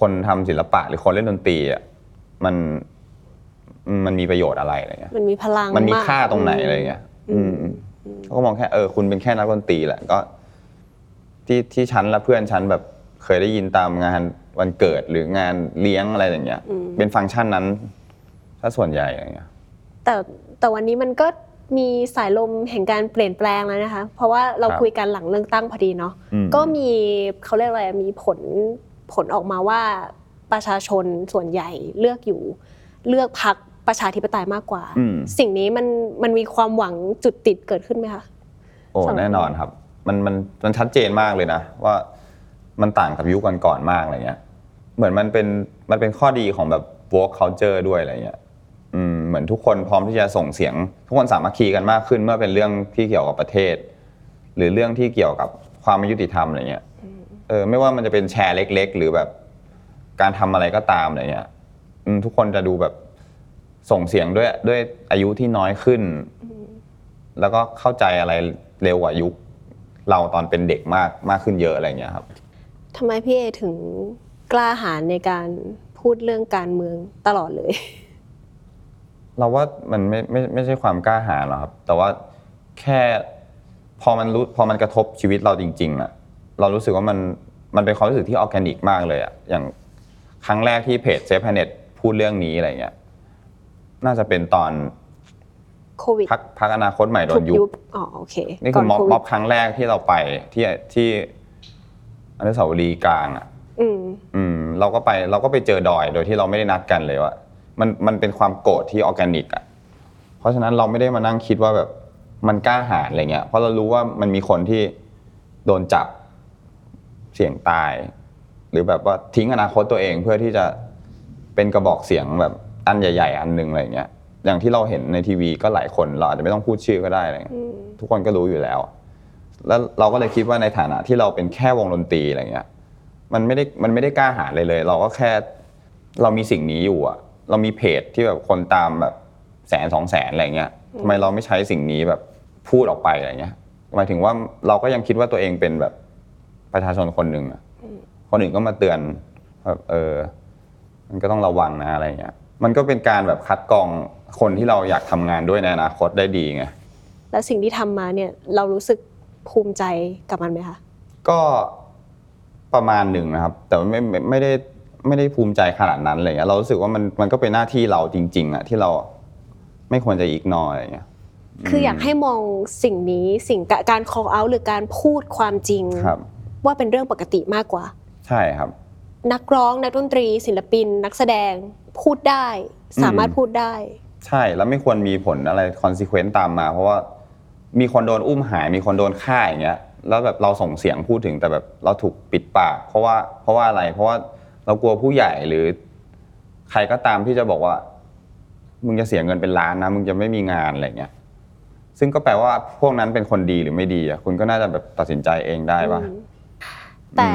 [SPEAKER 2] คนทำศิลปะหรือคนเล่นดนตรีอะมันมันมีประโยชน์อะไรอะไรเงี้ย
[SPEAKER 1] มันมีพลัง
[SPEAKER 2] มันมีค่าตรงไหนอะไรเงี้ย อืมเขาก็มองแค่เออคุณเป็นแค่นักดนตรีแหละก็ ที่ที่ฉันและเพื่อนฉันแบบเคยได้ยินตามงานวันเกิดหรืองานเลี้ยงอะไรอย่างเงี้ยเป็นฟังก์ชันนั้นถ้าส่วนใหญ่อะไรเงี้ย
[SPEAKER 1] แต่แต่วันนี้มันก็มีสายลมแห่งการเปลี่ยนแปลงแล้วนะคะ เพราะว่าเรา
[SPEAKER 2] ครับ
[SPEAKER 1] คุยกันหลังเลือกตั้งพอดีเนาะ
[SPEAKER 2] อืม
[SPEAKER 1] ก็มีเขาเรียกอะไรมีผลผลออกมาว่าประชาชนส่วนใหญ่เลือกอยู่ เลือกพักประชาธิปไตยมากกว่า
[SPEAKER 2] อืม
[SPEAKER 1] สิ่งนี้มันมันมีความหวังจุดติดเกิดขึ้นไหมคะ
[SPEAKER 2] โอ้
[SPEAKER 1] สำหรับ
[SPEAKER 2] แน่นอนครับ มันมันมันชัดเจนมากเลยนะ ว่ามันต่างกับยุคก่อนๆมากอะไรเงี้ย เหมือนมันเป็นมันเป็นข้อดีของแบบ work culture ด้วยอะไรเงี้ยอืมเหมือนทุกคนพร้อมที่จะส่งเสียง ทุกคนสามัคคีกันมากขึ้นเมื่อเป็นเรื่องที่เกี่ยวกับประเทศ หรือเรื่องที่เกี่ยวกับความไม่ยุติธรรมอะไรเงี้ยเออไม่ว่ามันจะเป็นแชร์เล็ก ๆ หรือแบบการทำอะไรก็ตามอะไรเงี้ยทุกคนจะดูแบบส่งเสียงด้วยด้วยอายุที่น้อยขึ้น แล้วก็เข้าใจอะไรเร็วกว่ายุค เราตอนเป็นเด็กมากมากขึ้นเยอะอะไรเงี้ยครับ
[SPEAKER 1] ทำไมพี่เอถึงกล้าหาญในการพูดเรื่องการเมืองตลอดเลย
[SPEAKER 2] เราว่ามันไม่ไม่ไม่ใช่ความกล้าหาญหรอกครับ แต่ว่าแค่พอมันรู้พอมันกระทบชีวิตเราจริงๆอะเรารู้สึกว่ามันมันเป็นความรู้สึกที่ออร์แกนิกมากเลยอะอย่างครั้งแรกที่เพจ Safeplanet พูดเรื่องนี้อะไรเงี้ยน่าจะเป็นตอน
[SPEAKER 1] โควิด
[SPEAKER 2] พรรคพรรคอนาคตใหม่โดนถู
[SPEAKER 1] ก
[SPEAKER 2] ยุบ
[SPEAKER 1] อ๋อโอเค
[SPEAKER 2] นี่คือม็อบ
[SPEAKER 1] ก่อนโวิด
[SPEAKER 2] ม็อบครั้งแรกที่เราไปที่ที่อนุสาวรีย์กลางอะ
[SPEAKER 1] อืม
[SPEAKER 2] อืมเราก็ไปเราก็ไปเจอดอยโดยที่เราไม่ได้นัดกันเลยว่ามันมันเป็นความโกรธที่ออร์แกนิกอะเพราะฉะนั้นเราไม่ได้มานั่งคิดว่าแบบมันกล้าหาญอะไรเงี้ยเพราะเรารู้ว่ามันมีคนที่โดนจับเสี่ยงตาย หรือแบบว่าทิ้งอนาคตตัวเองเพื่อที่จะเป็นกระบอกเสียงแบบอันใหญ่ ๆ อันหนึ่งอะไรเงี้ย อย่างที่เราเห็นในทีวีก็หลายคนเราอาจจะไม่ต้องพูดชื่อก็ได้อะไรเงี้ย
[SPEAKER 1] อืม
[SPEAKER 2] ทุกคนก็รู้อยู่แล้ว แล้วเราก็เลยคิดว่าในฐานะที่เราเป็นแค่วงดนตรีอะไรเงี้ยมันไม่ได้มันไม่ได้กล้าหาญเลยเลย เราก็แค่เรามีสิ่งนี้อยู่อะเรามีเพจที่แบบคนตามแบบแสนสองแสนอะไรเงี้ยทำไมเราไม่ใช้สิ่งนี้แบบพูดออกไปอะไรเงี้ยหมายถึงว่าเราก็ยังคิดว่าตัวเองเป็นแบบประชาชนคนหนึ่งอะคนอื่นก็มาเตือนแบบเออ มันก็ต้องระวังนะอะไรเงี้ย มันก็เป็นการแบบคัดกรอง คนที่เราอยากทำงานด้วยในอนาคตได้ดีไง
[SPEAKER 1] แล้วสิ่งที่ทำมาเนี่ยเรารู้สึกภูมิใจกับมันไหมคะ
[SPEAKER 2] ก็ประมาณหนึ่งนะครับ แต่ว่าไม่ไม่ไม่ได้ไม่ได้ภูมิใจขนาดนั้นอะไรเงี้ยเรารู้สึกว่ามันมันก็เป็นหน้าที่เราจริง ๆอะที่เราไม่ควรจะอีกนออะไรเงี้ย
[SPEAKER 1] คืออยากให้มองสิ่งนี้สิ่งการ call out หรือการพูดความจริง
[SPEAKER 2] ครับ
[SPEAKER 1] ว่าเป็นเรื่องปกติมากกว่า
[SPEAKER 2] ใช่ครับ
[SPEAKER 1] นักร้องนักดนตรี ศิลปิน นักแสดงพูดได้ สามารถ
[SPEAKER 2] อืม
[SPEAKER 1] พูดได้
[SPEAKER 2] ใช่แล้วไม่ควรมีผลอะไรคอนซ e เควนต์ตามมา เพราะว่ามีคนโดนอุ้มหาย มีคนโดนฆ่าอย่างเงี้ยแล้วแบบเราส่งเสียงพูดถึงแต่แบบเราถูกปิดปาก เพราะว่าเพราะว่าอะไร เพราะว่าเรากลัวผู้ใหญ่หรือ ใครก็ตามที่จะบอกว่า มึงจะเสียเงินเป็นล้านนะมึงจะไม่มีงานอะไรเงี้ยซึ่งก็แปลว่าพวกนั้นเป็นคนดีหรือไม่ดีอะคุณก็น่าจะแบบตัดสินใจเองได้ป่ะ
[SPEAKER 1] แต่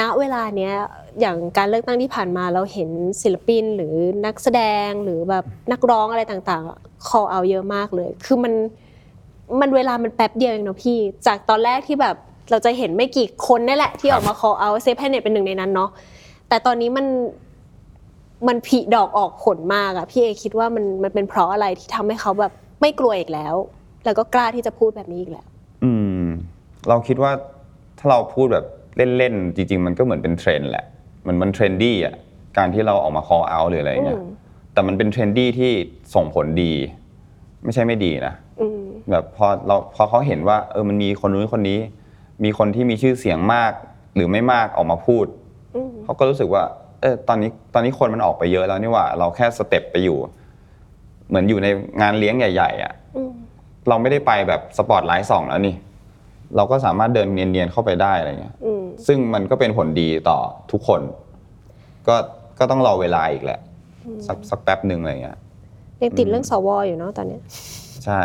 [SPEAKER 1] ณเวลาเนี้ยอย่างการเลือกตั้งที่ผ่านมาเราเห็นศิลปินหรือนักแสดงหรือแบบนักร้องอะไรต่างๆ call out เยอะมากเลย คือมันมันเวลามันแป๊บเดียวเองเนาะพี่ จากตอนแรกที่แบบเราจะเห็นไม่กี่คนนี่แหละ ที่ออกมา call out Safeplanet เป็นหนึ่งในนั้นเนาะแต่ตอนนี้มันมันผลิดอกออกผลมากอะพี่เอคิดว่ามันมันเป็นเพราะอะไรที่ทำให้เขาแบบไม่กลัวอีกแล้ว แล้วก็กล้าที่จะพูดแบบนี้อีกแล้ว
[SPEAKER 2] อืม เราคิดว่าถ้าเราพูดแบบ เล่นๆจริง ๆ มันก็เหมือนเป็นเทรนด์แหละมันมัน trendy อะการที่เราออกมา call out หรืออะไรเงี้ย
[SPEAKER 1] อืม
[SPEAKER 2] แต่มันเป็น trendy ที่ส่งผลดี ไม่ใช่ไม่ดีนะ
[SPEAKER 1] อืม
[SPEAKER 2] แบบพอเราพอเขาเห็นว่า เออมันมีคนนู้นคนนี้ มีคนที่มีชื่อเสียงมาก หรือไม่มากออกมาพูด
[SPEAKER 1] อืม
[SPEAKER 2] เขาก็รู้สึกว่า เออตอนนี้ตอนนี้คนมันออกไปเยอะแล้วนี่หว่า เราแค่สเต็ปไปอยู่ เหมือนอยู่ในงานเลี้ยงใหญ่ ๆ อะ
[SPEAKER 1] อืม
[SPEAKER 2] เราไม่ได้ไปแบบสปอตไลท์สองแล้วนี่ เราก็สามารถเดินเนียนๆเข้าไปได้อะไรเงี้ย
[SPEAKER 1] อืม
[SPEAKER 2] ซึ่งมันก็เป็นผลดีต่อทุกคน ก็ก็ต้องรอเวลาอีกแหละ สักสักแป๊บหนึ่งอะไรเงี้ย
[SPEAKER 1] ยังติดเรื่องสวอยู่เนาะตอนเนี้ย
[SPEAKER 2] ใช่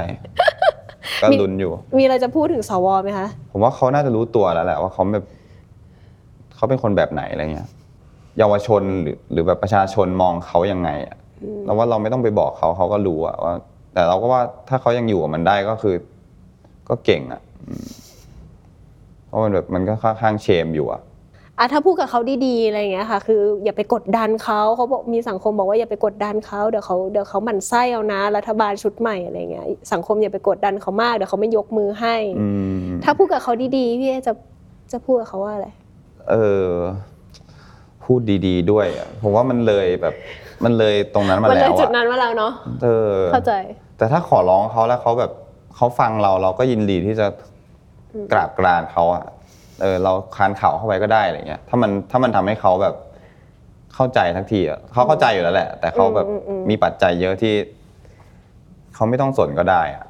[SPEAKER 2] ก็
[SPEAKER 1] มี
[SPEAKER 2] ลุ้นอยู่
[SPEAKER 1] มีอะไรจะพูดถึงสวไหมคะ
[SPEAKER 2] ผมว่าเขาน่าจะรู้ตัวแล้วแหละว่าเขาแบบเขาเป็นคนแบบไหนอะไรเงี้ย เยาวชนหรือหรือแบบประชาชนมองเขายังไงอะเราว่าเราไม่ต้องไปบอกเขาเขาก็รู้อะว่า แต่เราก็ว่าถ้าเขายังอยู่กับมันได้ก็คือ ก็เก่งอะอืมเพ ราะมันแบบมันก็ค่อนข้างเชมอยู่อะ
[SPEAKER 1] อะถ้าพูดกับเขาดีๆอะไรอย่างเงี้ยค่ะ คืออย่าไปกดดันเขาเขาบอกมีสังคมบอกว่าอย่าไปกดดันเขาเดี๋ยวเขาเดี๋ยวเขาหมั่นไส้เอานะ รัฐบาลชุดใหม่อะไรเงี้ยสังคมอย่าไปกดดันเขามากเดี๋ยวเขาไม่ยกมือให้
[SPEAKER 2] อืม
[SPEAKER 1] ถ้าพูดกับเขาดีๆพี่เอจะจะพูดกับเขาว่าอะไร
[SPEAKER 2] เออพูดดีๆด้วยอะผมว่ามันเลยแบบมันเลยตรงนั้นมา
[SPEAKER 1] มันเล
[SPEAKER 2] แล้
[SPEAKER 1] ยวจุด
[SPEAKER 2] อะ
[SPEAKER 1] นั้นมาแล้วเนาะ
[SPEAKER 2] เออ
[SPEAKER 1] เข้าใจ
[SPEAKER 2] แต่ถ้าขอร้องเขาแล้วเขาแบบเขาฟังเราเราก็ยินดีที่จะ กราบกรานเขาอะเออเราคานเข่าเข้าไปก็ได้อะไรเงี้ยถ้ามันถ้ามันทำให้เขาแบบเข้าใจทักทีอะเขาเข้าใจอยู่แล้วแหละ แต่เขาแบบ
[SPEAKER 1] อืมอืมอืม
[SPEAKER 2] มีปัจจัยเยอะที่เขาไม่ต้องสนก็ได้อะ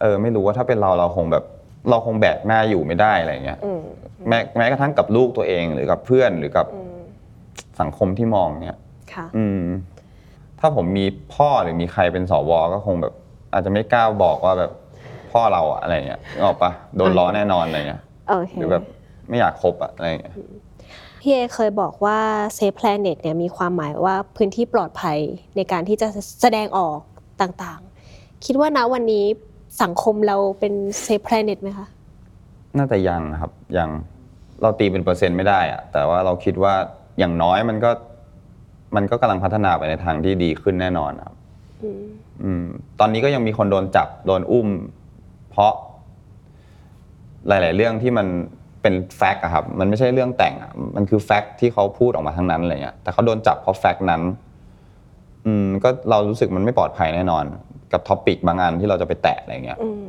[SPEAKER 2] เออ ไม่รู้ว่าถ้าเป็นเราเราคงแบบ เราคงแบกหน้าอยู่ไม่ได้อะไรเงี้ย
[SPEAKER 1] อืม
[SPEAKER 2] แม้แม้กระทั่งกับลูกตัวเองหรือกับเพื่อนหรือกับ
[SPEAKER 1] อืม
[SPEAKER 2] สังคมที่มองเนี่ย
[SPEAKER 1] ค่ะ
[SPEAKER 2] อืม ถ้าผมมีพ่อหรือมีใครเป็นสวก็คงแบบ อาจจะไม่กล้าบอกว่าแบบ พ่อเราอะอะไรเงี้ยนึกออกปะโดนล้อแน่นอนอะไรเงี้ย
[SPEAKER 1] โอเค
[SPEAKER 2] หรือแบบไม่อยากคบอะอะไรเงี้ย
[SPEAKER 1] พี่เอเคยบอกว่า Safe Planet เนี่ยมีความหมายว่าพื้นที่ปลอดภัยในการที่จะแสดงออกต่างๆ คิดว่าณวันนี้สังคมเราเป็น Safe Planet ไหมคะ
[SPEAKER 2] น่าจะยังนะครับยังเราตีเป็นเปอร์เซ็นต์ไม่ได้อะแต่ว่าเราคิดว่าอย่างน้อยมันก็ มันก็กำลังพัฒนาไปในทางที่ดีขึ้นแน่นอนครับ
[SPEAKER 1] อืม
[SPEAKER 2] อืมตอนนี้ก็ยังมีคนโดนจับโดนอุ้ม เพราะ หลาย ๆ เรื่องที่มันเป็นแฟกต์อะครับมันไม่ใช่เรื่องแต่งอะมันคือแฟกต์ที่เขาพูดออกมาทั้งนั้นอะไรเงี้ยแต่เขาโดนจับเพราะแฟกต์นั้น อืมก็เรารู้สึกมันไม่ปลอดภัยแน่นอน กับท็อปิกบางอันที่เราจะไปแตะอะไรเงี้ย
[SPEAKER 1] อืม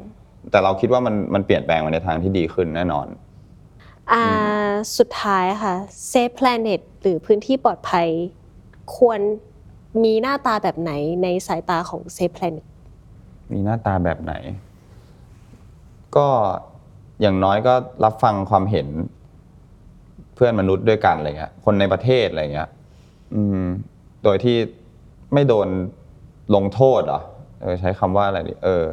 [SPEAKER 2] แต่เราคิดว่ามันมันเปลี่ยนแปลงไปในทางที่ดีขึ้นแน่นอน
[SPEAKER 1] อ่าสุดท้ายค่ะ Safe Planet หรือพื้นที่ปลอดภัย ควรมีหน้าตาแบบไหนในสายตาของ Safe Planet
[SPEAKER 2] มีหน้าตาแบบไหน ก็อย่างน้อยก็รับฟังความเห็น เพื่อนมนุษย์ด้วยกันอะไรเงี้ย คนในประเทศอะไรเงี้ย อืม โดยที่ไม่โดนลงโทษเหรอเออใช้คำว่าอะไรดีเออ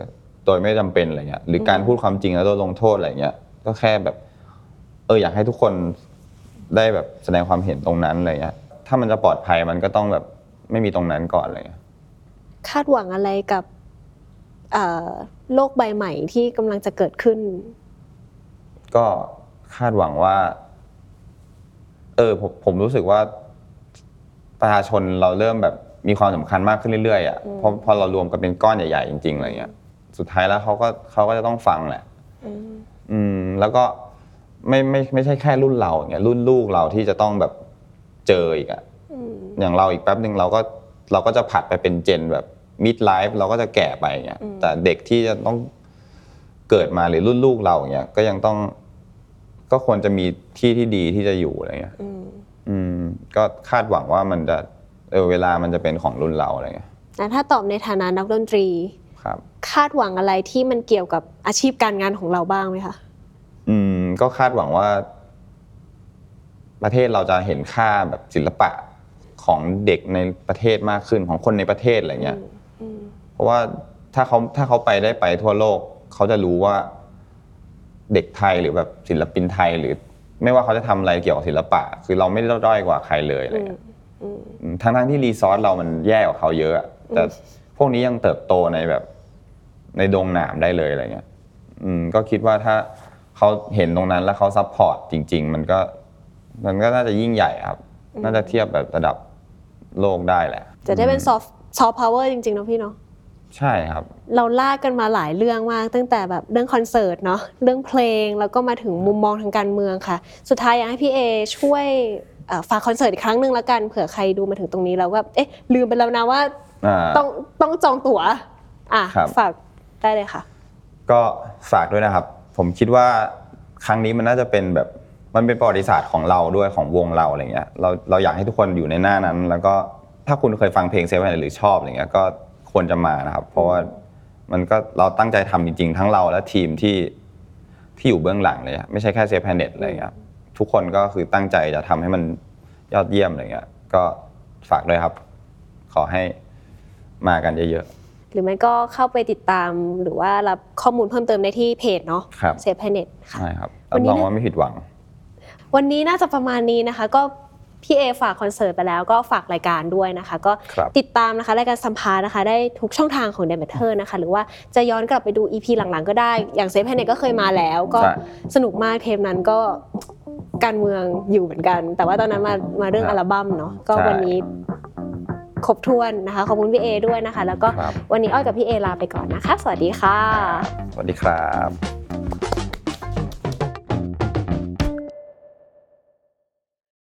[SPEAKER 2] โดยไม่จำเป็นอะไรเงี้ย หรือการพูดความจริงแล้วโดนลงโทษอะไรเงี้ย ก็แค่แบบ เออ อยากให้ทุกคนได้แบบแสดงความเห็นตรงนั้นอะไรเงี้ย ถ้ามันจะปลอดภัยมันก็ต้องแบบไม่มีตรงนั้นก่อนอะไรเงี้ย
[SPEAKER 1] คาดหวังอะไรกับ โลกใบใหม่ที่กำลังจะเกิดขึ้น
[SPEAKER 2] ก็คาดหวังว่า เออผมผมรู้สึกว่า ประชาชนเราเริ่มแบบมีความสำคัญมากขึ้นเรื่อยๆอะเพราะพอเรารวมกันเป็นก้อนใหญ่ๆจริงๆอะไรเงี้ย สุดท้ายแล้วเขาก็เขาก็จะต้องฟังแหละอืมแล้วก็ไม่ไม่ไม่ใช่แค่รุ่นเราอย่างเงี้ยรุ่นลูกเราที่จะต้องแบบเจออีกอะ
[SPEAKER 1] อืม
[SPEAKER 2] อย่างเราอีกแป๊บหนึ่งเราก็เราก็จะผัดไปเป็นเจนแบบ มิดไลฟ์เราก็จะแก่ไปอย่างเงี้ย
[SPEAKER 1] อืม
[SPEAKER 2] แต่เด็กที่จะต้องเกิดมาหรือรุ่นลูกเราอย่างเงี้ยก็ยังต้อง ก็ควรจะมีที่ที่ดีที่จะอยู่อะไรเงี้ย
[SPEAKER 1] อืม
[SPEAKER 2] อืม ก็คาดหวังว่ามันจะเออเวลามันจะเป็นของรุ่นเราอะไรเงี้ย
[SPEAKER 1] แล้วถ้าตอบในฐานะนักดนตรี
[SPEAKER 2] ครับ
[SPEAKER 1] คาดหวังอะไรที่มันเกี่ยวกับอาชีพการงานของเราบ้างไหมคะ
[SPEAKER 2] อืมก็คาดหวังว่า ประเทศเราจะเห็นค่าแบบศิลปะของเด็กในประเทศมากขึ้นของคนในประเทศอะไรเงี้ย
[SPEAKER 1] อืม
[SPEAKER 2] เพ เพราะว่าถ้าเขาถ้าเขาไปได้ไปทั่วโลก เขาจะรู้ว่าเด็กไทยหรือแบบศิลปินไทยหรือ ไม่ว่าเขาจะทำอะไรเกี่ยวกับศิลปะ คือเราไม่ได้ด้อยกว่าใครเลยอะไร
[SPEAKER 1] อืม
[SPEAKER 2] เงี้ย
[SPEAKER 1] อืม
[SPEAKER 2] อืมทั้งทั้งที่ resource เรามันแย่กว่าเขาเยอะอะแต่พวกนี้ยังเติบโตในแบบในดงหนามได้เลยอะไรเงี้ย อืม ก็คิดว่าถ้าเขาเห็นตรงนั้นแล้วเขา support จริง ๆ มันก็ มันก็น่าจะยิ่งใหญ่ครับ น่าจะเทียบแบบระดับโลกได้แหละ
[SPEAKER 1] จะได้เป็นซอฟต์ซอฟต์พาวเวอร์จริงๆเนาะพี่เนาะ
[SPEAKER 2] ใช่ครับ
[SPEAKER 1] เราลากกันมาหลายเรื่องมาก ตั้งแต่แบบเรื่องคอนเสิร์ตเนาะเรื่องเพลงแล้วก็มาถึงมุมมองทางการเมืองค่ะ สุดท้ายอยากให้พี่เอช่วยเอ่อฝากคอนเสิร์ตอีกครั้งหนึ่งละกันเผื่อใครดูมาถึงตรงนี้แล้วก็เอ๊ะลืมไปแล้วนะว่า
[SPEAKER 2] อ่า
[SPEAKER 1] ต้องต้องจองตั๋วอะ
[SPEAKER 2] ครับ
[SPEAKER 1] ฝากได้เลยค่ะ
[SPEAKER 2] ก็ฝากด้วยนะครับ ผมคิดว่าครั้งนี้มันน่าจะเป็นแบบมันเป็นประวัติศาสตร์ของเราด้วยของวงเราอะไรเงี้ยเราเราอยากให้ทุกคนอยู่ในหน้านั้น แล้วก็ถ้าคุณเคยฟังเพลง Safeplanet หรือชอบอะไรเงี้ยก็ ควรจะมานะครับ เพราะว่ามันก็เราตั้งใจทำจริงๆ ทั้งเราและทีมที่ที่อยู่เบื้องหลังเลยอะไม่ใช่แค่ Safeplanet อะไรเงี้ยทุกคนก็คือตั้งใจจะทำให้มันยอดเยี่ยมอะไรเงี้ยก็ฝากด้วยครับ ขอให้มากันเยอะ
[SPEAKER 1] หรือไม่ก็เข้าไปติดตามหรือว่ารับข้อมูลเพิ่มเติมได้ที่เพจเนาะ
[SPEAKER 2] ครับ
[SPEAKER 1] Safeplanet
[SPEAKER 2] ๆ
[SPEAKER 1] ค่ะ
[SPEAKER 2] ใช่ครับ
[SPEAKER 1] วั
[SPEAKER 2] รั
[SPEAKER 1] น
[SPEAKER 2] บ
[SPEAKER 1] นี้
[SPEAKER 2] รอง
[SPEAKER 1] นะ
[SPEAKER 2] ว่าไม่ผิดหวัง
[SPEAKER 1] วันนี้น่าจะประมาณนี้นะคะ ก็ พี่เอฝากคอนเสิร์ตไปแล้วก็ฝากรายการด้วยนะคะ ก็
[SPEAKER 2] ครับ
[SPEAKER 1] ติดตามนะคะรายการสัมภาษณ์นะคะ ได้ทุกช่องทางของ d ด m เ t อร์นะคะ หรือว่าจะย้อนกลับไปดู EP หลังๆ ก็ได้อย่าง Safeplanet ก็เคยมาแล้ว ก็
[SPEAKER 2] ใช่
[SPEAKER 1] สนุกมากเทปนั้นก็การเมืองอยู่เหมือนกัน แต่ว่าตอนนั้นมามาเรื่อง
[SPEAKER 2] ใช่
[SPEAKER 1] อัลบั้มเนาะก็
[SPEAKER 2] ใช่
[SPEAKER 1] วันนี้ครบถ้วนนะคะ ขอบคุณพี่เอด้วยนะคะ แล้วก็
[SPEAKER 2] ครับ
[SPEAKER 1] วันนี้อ้อยกับพี่เอลาไปก่อนนะคะ สวัสดีค่ะ
[SPEAKER 2] สวัสดีครับ